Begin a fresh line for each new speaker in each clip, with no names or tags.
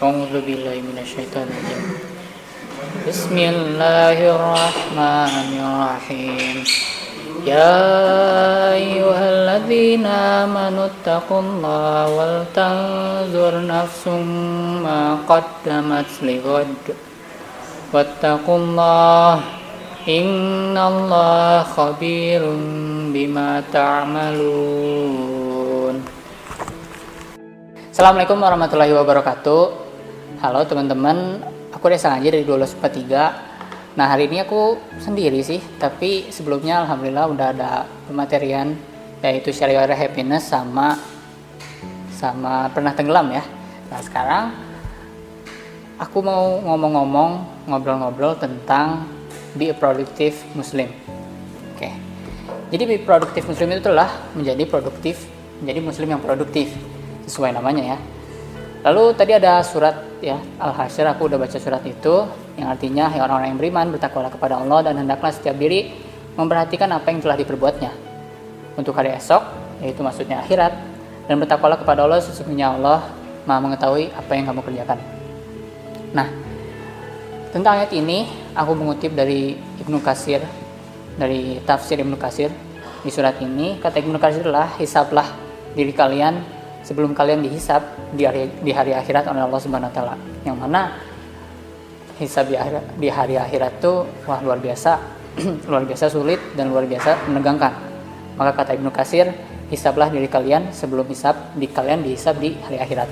أعوذ بالله من الشيطان الرجيم بسم الله الرحمن الرحيم يا أيها الذين آمنوا اتقوا الله ولتنظر نفس ما قدمت لغد واتقوا الله إن الله خبير بما تعملون Assalamualaikum warahmatullahi wabarakatuh Halo teman-teman. Aku Desa Ngaji dari 1243 Nah hari ini aku sendiri sih Tapi sebelumnya Alhamdulillah udah ada pematerian Yaitu Syariah Happiness sama Sama Pernah Tenggelam ya. Nah sekarang Aku mau ngomong-ngomong Ngobrol-ngobrol tentang Be a productive Muslim. Oke. Jadi be productive Muslim itu adalah Menjadi produktif Menjadi Muslim yang produktif sesuai namanya ya. Lalu tadi ada surat ya Al-Hasyr aku udah baca surat itu yang artinya ya orang-orang yang beriman bertakwalah kepada Allah dan hendaklah setiap diri memperhatikan apa yang telah diperbuatnya untuk hari esok yaitu maksudnya akhirat dan bertakwalah kepada Allah sesungguhnya Allah Maha mengetahui apa yang kamu kerjakan. Nah, tentang ayat ini aku mengutip dari Ibnu Kasir dari tafsir Ibnu Kasir di surat ini kata Ibnu Kasir adalah hisablah diri kalian sebelum kalian dihisap di hari, di hari akhirat oleh Allah Subhanahu wa taala. Yang mana hisab di, akhirat, di hari akhirat itu wah luar biasa, luar biasa sulit dan luar biasa menegangkan. Maka kata Ibnu Kasir, hisablah diri kalian sebelum hisab di kalian dihisab di hari akhirat.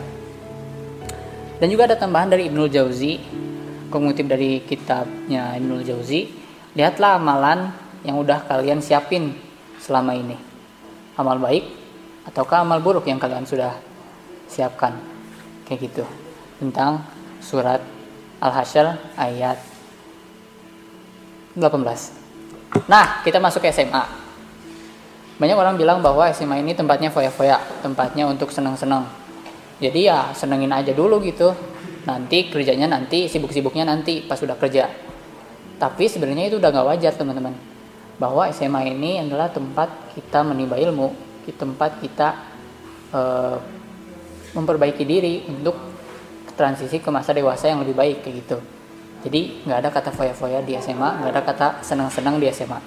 Dan juga ada tambahan dari Ibnu Jauzi, mengutip dari kitabnya Ibnu Jauzi, lihatlah amalan yang udah kalian siapin selama ini. Amal baik ataukah amal buruk yang kalian sudah siapkan? Kayak gitu. Tentang surat Al-Hasyr ayat 18 nah kita masuk ke SMA banyak orang bilang bahwa SMA ini tempatnya foya-foya tempatnya untuk senang-senang. Jadi ya senengin aja dulu gitu. Nanti kerjanya nanti sibuk-sibuknya nanti pas sudah kerja. Tapi sebenarnya itu udah gak wajar teman-teman. Bahwa SMA ini adalah tempat kita menimba ilmu di tempat kita uh, memperbaiki diri untuk transisi ke masa dewasa yang lebih baik kayak gitu. Jadi nggak ada kata foya-foya di SMA, nggak ada kata senang-senang di SMA.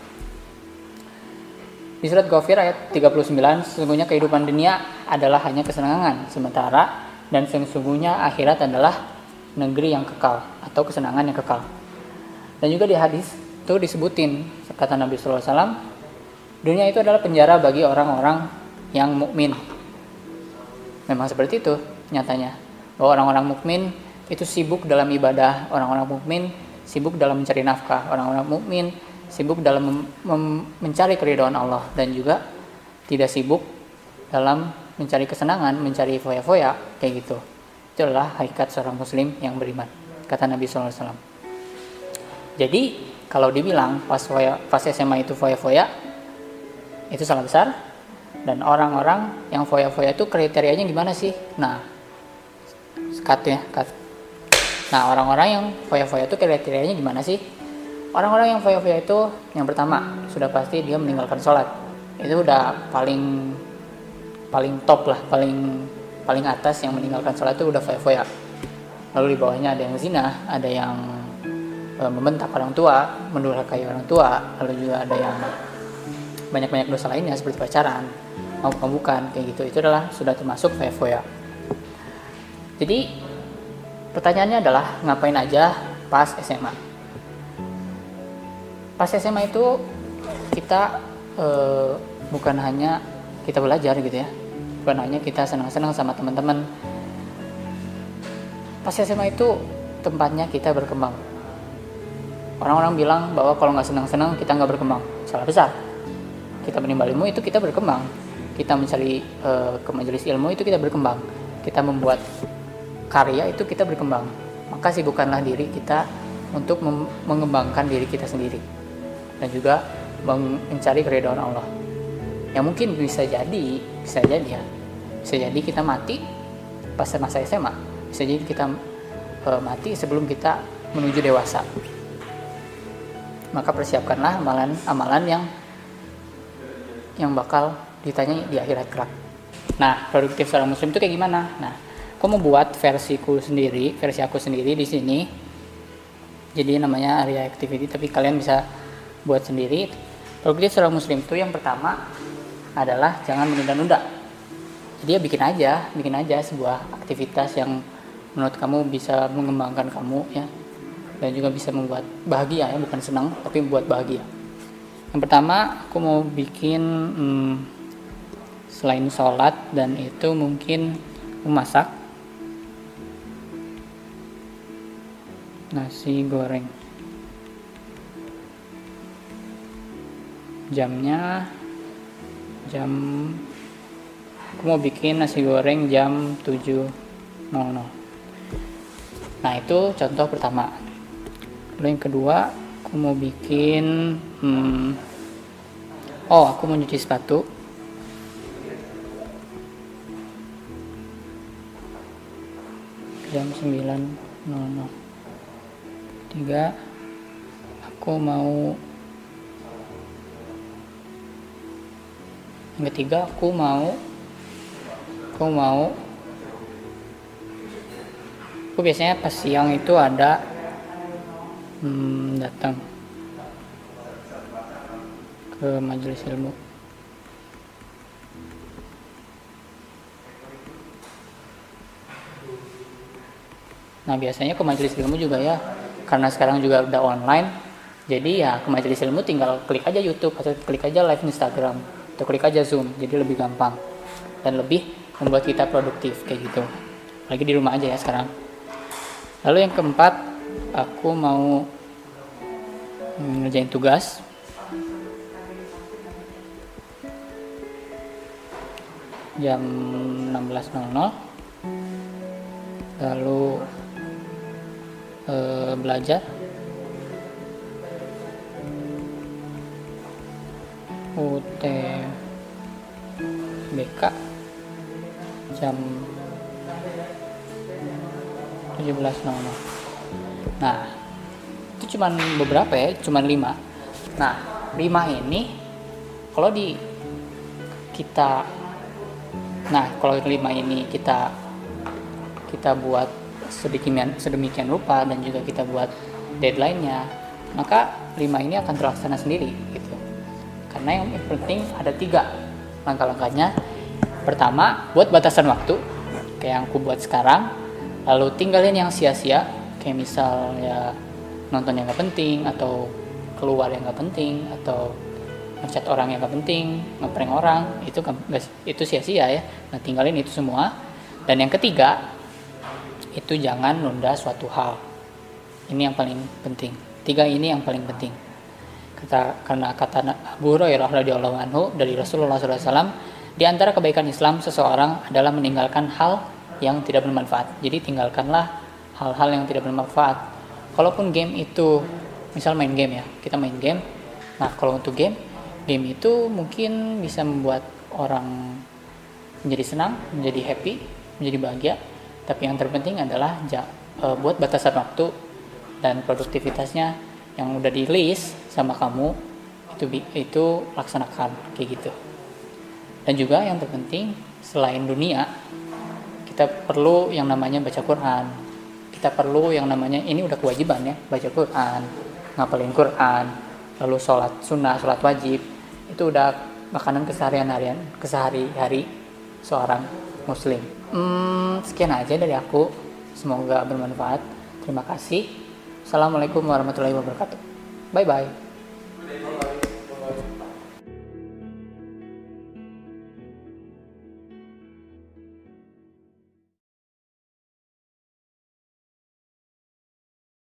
Di surat Ghafir ayat 39, sesungguhnya kehidupan dunia adalah hanya kesenangan sementara dan sesungguhnya akhirat adalah negeri yang kekal atau kesenangan yang kekal. Dan juga di hadis itu disebutin kata Nabi SAW Dunia itu adalah penjara bagi orang-orang yang mukmin. Memang seperti itu nyatanya. Bahwa orang-orang mukmin itu sibuk dalam ibadah, orang-orang mukmin sibuk dalam mencari nafkah, orang-orang mukmin sibuk dalam mencari keridhaan Allah dan juga tidak sibuk dalam mencari kesenangan, mencari foya-foya kayak gitu. Itu adalah hakikat seorang muslim yang beriman, kata Nabi SAW. Jadi kalau dibilang pas foya, pas SMA itu foya-foya, itu salah besar. Dan orang-orang yang foya-foya itu kriterianya gimana sih? Nah cut ya cut. Nah orang-orang yang foya-foya itu kriterianya gimana sih? Orang-orang yang foya-foya itu yang pertama sudah pasti dia meninggalkan sholat. Itu udah paling paling top lah paling paling atas yang meninggalkan sholat itu udah foya-foya. Lalu di bawahnya ada yang zina ada yang e, membentak orang tua mendurhakai orang tua lalu juga ada yang banyak-banyak dosa lainnya seperti pacaran mau bukan kayak gitu. Itu adalah sudah termasuk foya jadi pertanyaannya adalah ngapain aja pas SMA pas SMA itu kita e, bukan hanya kita belajar gitu ya. Bukan hanya kita senang-senang sama teman-teman. Pas SMA itu tempatnya kita berkembang. Orang-orang bilang bahwa kalau nggak senang-senang kita nggak berkembang. Salah besar kita menimba ilmu itu kita berkembang. Kita mencari uh, ke majelis ilmu itu kita berkembang. Kita membuat karya itu kita berkembang. Maka sibukkanlah diri kita untuk mengembangkan diri kita sendiri. Dan juga mencari keridhaan Allah. Yang mungkin bisa jadi bisa jadi ya. Bisa jadi kita mati pas masa SMA bisa jadi kita uh, mati sebelum kita menuju dewasa. Maka persiapkanlah amalan-amalan yang yang bakal ditanya di akhirat kelak. Nah, produktif seorang muslim itu kayak gimana? Nah, aku mau buat versiku sendiri versi aku sendiri di sini. Jadi namanya area activity tapi kalian bisa buat sendiri. Produktif seorang muslim itu yang pertama adalah jangan menunda-nunda. Jadi ya bikin aja bikin aja sebuah aktivitas yang menurut kamu bisa mengembangkan kamu ya. Dan juga bisa membuat bahagia ya. Bukan senang tapi membuat bahagia yang pertama aku mau bikin hmm, selain sholat dan itu mungkin memasak. Nasi goreng. Jamnya jam aku mau bikin nasi goreng jam 7.00 nah itu contoh pertama. Lalu yang kedua aku mau bikin hmm, oh aku mau nyuci sepatu. Jam 9.00 tiga aku mau yang ketiga aku mau aku mau aku biasanya pas siang itu ada hmm, datang ke majelis ilmu. Nah biasanya ke majelis ilmu juga ya karena sekarang juga udah online. Jadi ya ke majelis ilmu tinggal klik aja YouTube atau klik aja live Instagram atau klik aja Zoom jadi lebih gampang dan lebih membuat kita produktif kayak gitu. Lagi di rumah aja ya sekarang. Lalu yang keempat aku mau ngerjain tugas. Jam 16.00 lalu eh, belajar. UTBK jam 17.00 nah itu cuman beberapa ya cuman 5 nah 5 ini kalau di kita nah kalau 5 ini kita kita buat sedemikian sedemikian rupa dan juga kita buat deadline-nya maka lima ini akan terlaksana sendiri gitu. Karena yang penting ada tiga langkah-langkahnya. Pertama buat batasan waktu kayak yang aku buat sekarang. Lalu tinggalin yang sia-sia kayak misal ya nonton yang gak penting atau keluar yang gak penting atau ngechat orang yang gak penting ngeprank orang itu itu sia-sia ya nah tinggalin itu semua dan yang ketiga itu jangan nunda suatu hal. Ini yang paling penting. Tiga ini yang paling penting. Kata karena kata Abu Hurairah radhiyallahu anhu dari Rasulullah SAW, di antara kebaikan Islam seseorang adalah meninggalkan hal yang tidak bermanfaat. Jadi tinggalkanlah hal-hal yang tidak bermanfaat. Kalaupun game itu, misal main game ya, kita main game. Nah kalau untuk game, game itu mungkin bisa membuat orang menjadi senang, menjadi happy, menjadi bahagia tapi yang terpenting adalah ja, e, buat batasan waktu dan produktivitasnya yang udah di list sama kamu itu itu laksanakan kayak gitu dan juga yang terpenting selain dunia kita perlu yang namanya baca Quran kita perlu yang namanya ini udah kewajiban ya baca Quran ngapalin Quran lalu sholat sunnah sholat wajib itu udah makanan keseharian harian kesehari-hari seorang muslim Hmm, sekian aja dari aku. Semoga bermanfaat. Terima kasih. Assalamualaikum warahmatullahi wabarakatuh. Bye bye.